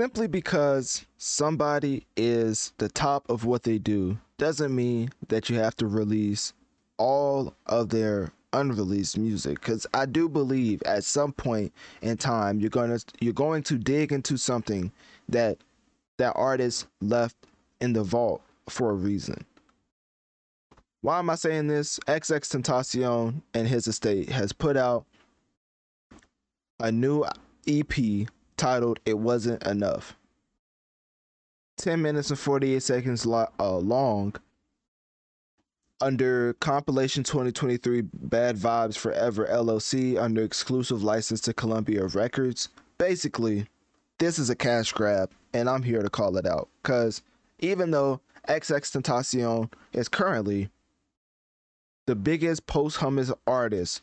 Simply because somebody is the top of what they do doesn't mean that you have to release all of their unreleased music because I do believe at some point in time you're gonna you're going to dig into something that that artist left in the vault for a reason. Why am I saying this? XXXTentacion and his estate has put out a new EP titled It Wasn't Enough. 10 minutes and 48 seconds lo- uh, long under compilation 2023 Bad Vibes Forever LLC under exclusive license to Columbia Records. Basically, this is a cash grab, and I'm here to call it out. Because even though XXXTentacion is currently the biggest posthumous artist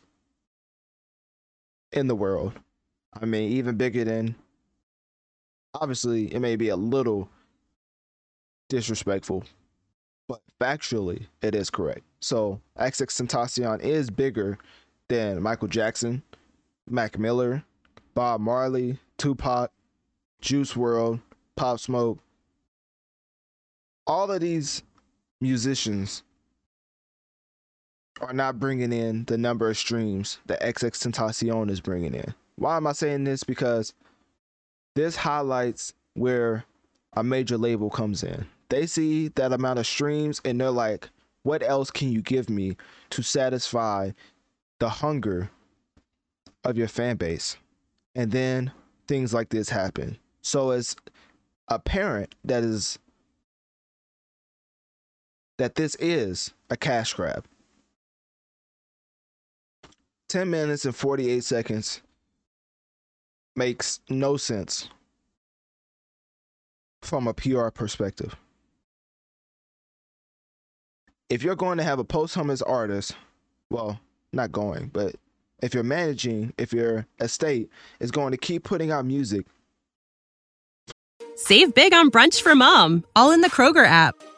in the world, I mean, even bigger than, obviously, it may be a little disrespectful, but factually, it is correct. So XXXTentacion is bigger than Michael Jackson, Mac Miller, Bob Marley, Tupac, Juice WRLD, Pop Smoke. All of these musicians are not bringing in the number of streams that XXXTentacion is bringing in. Why am I saying this? Because this highlights where a major label comes in they see that amount of streams and they're like, what else can you give me to satisfy the hunger of your fan base? And then things like this happen. So as a parent that is that this is a cash grab. 10 minutes and 48 seconds makes no sense from a PR perspective if you're going to have a posthumous artist, well, not going, but if you're managing, if your estate is going to keep putting out music. Save big on brunch for mom, all in the Kroger app.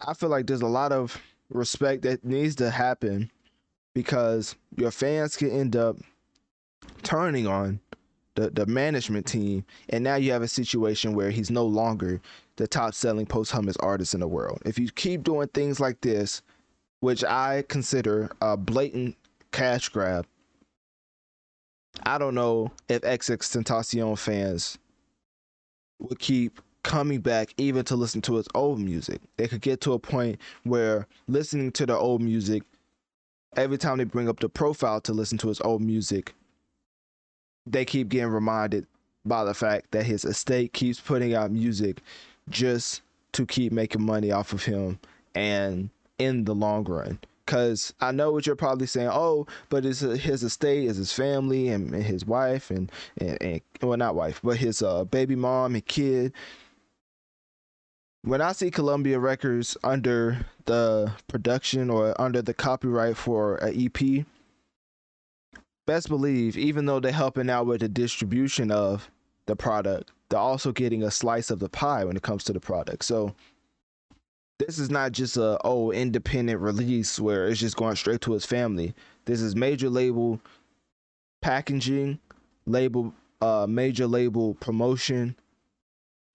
I feel like there's a lot of respect that needs to happen because your fans can end up turning on the, the management team, and now you have a situation where he's no longer the top selling posthumous artist in the world. If you keep doing things like this, which I consider a blatant cash grab, I don't know if XXXTentacion fans would keep coming back even to listen to his old music. They could get to a point where listening to the old music, every time they bring up the profile to listen to his old music, they keep getting reminded by the fact that his estate keeps putting out music just to keep making money off of him and in the long run because I know what you're probably saying. Oh, but it's his estate is his family and, and his wife and, and, and well, not wife, but his uh, baby mom and kid. When I see Columbia Records under the production or under the copyright for an EP, best believe, even though they're helping out with the distribution of the product, they're also getting a slice of the pie when it comes to the product. So this is not just a oh independent release where it's just going straight to his family. This is major label packaging, label uh major label promotion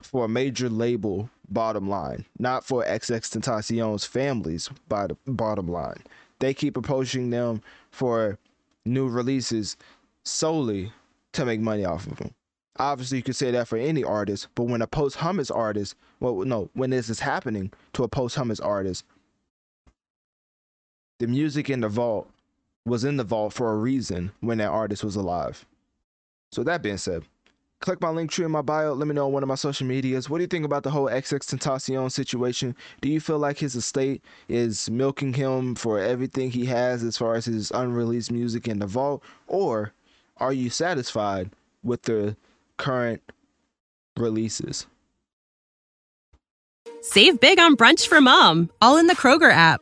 for a major label bottom line, not for XXXTentacion's families by the bottom line. They keep approaching them for new releases solely to make money off of them. Obviously, you could say that for any artist, but when a posthumous artist, well, no, when this is happening to a posthumous artist, the music in the vault was in the vault for a reason when that artist was alive. So that being said, click my Linktree in my bio. Let me know on one of my social medias. What do you think about the whole XXXTentacion situation? Do you feel like his estate is milking him for everything he has as far as his unreleased music in the vault? Or are you satisfied with the current releases? Save big on brunch for mom, all in the Kroger app.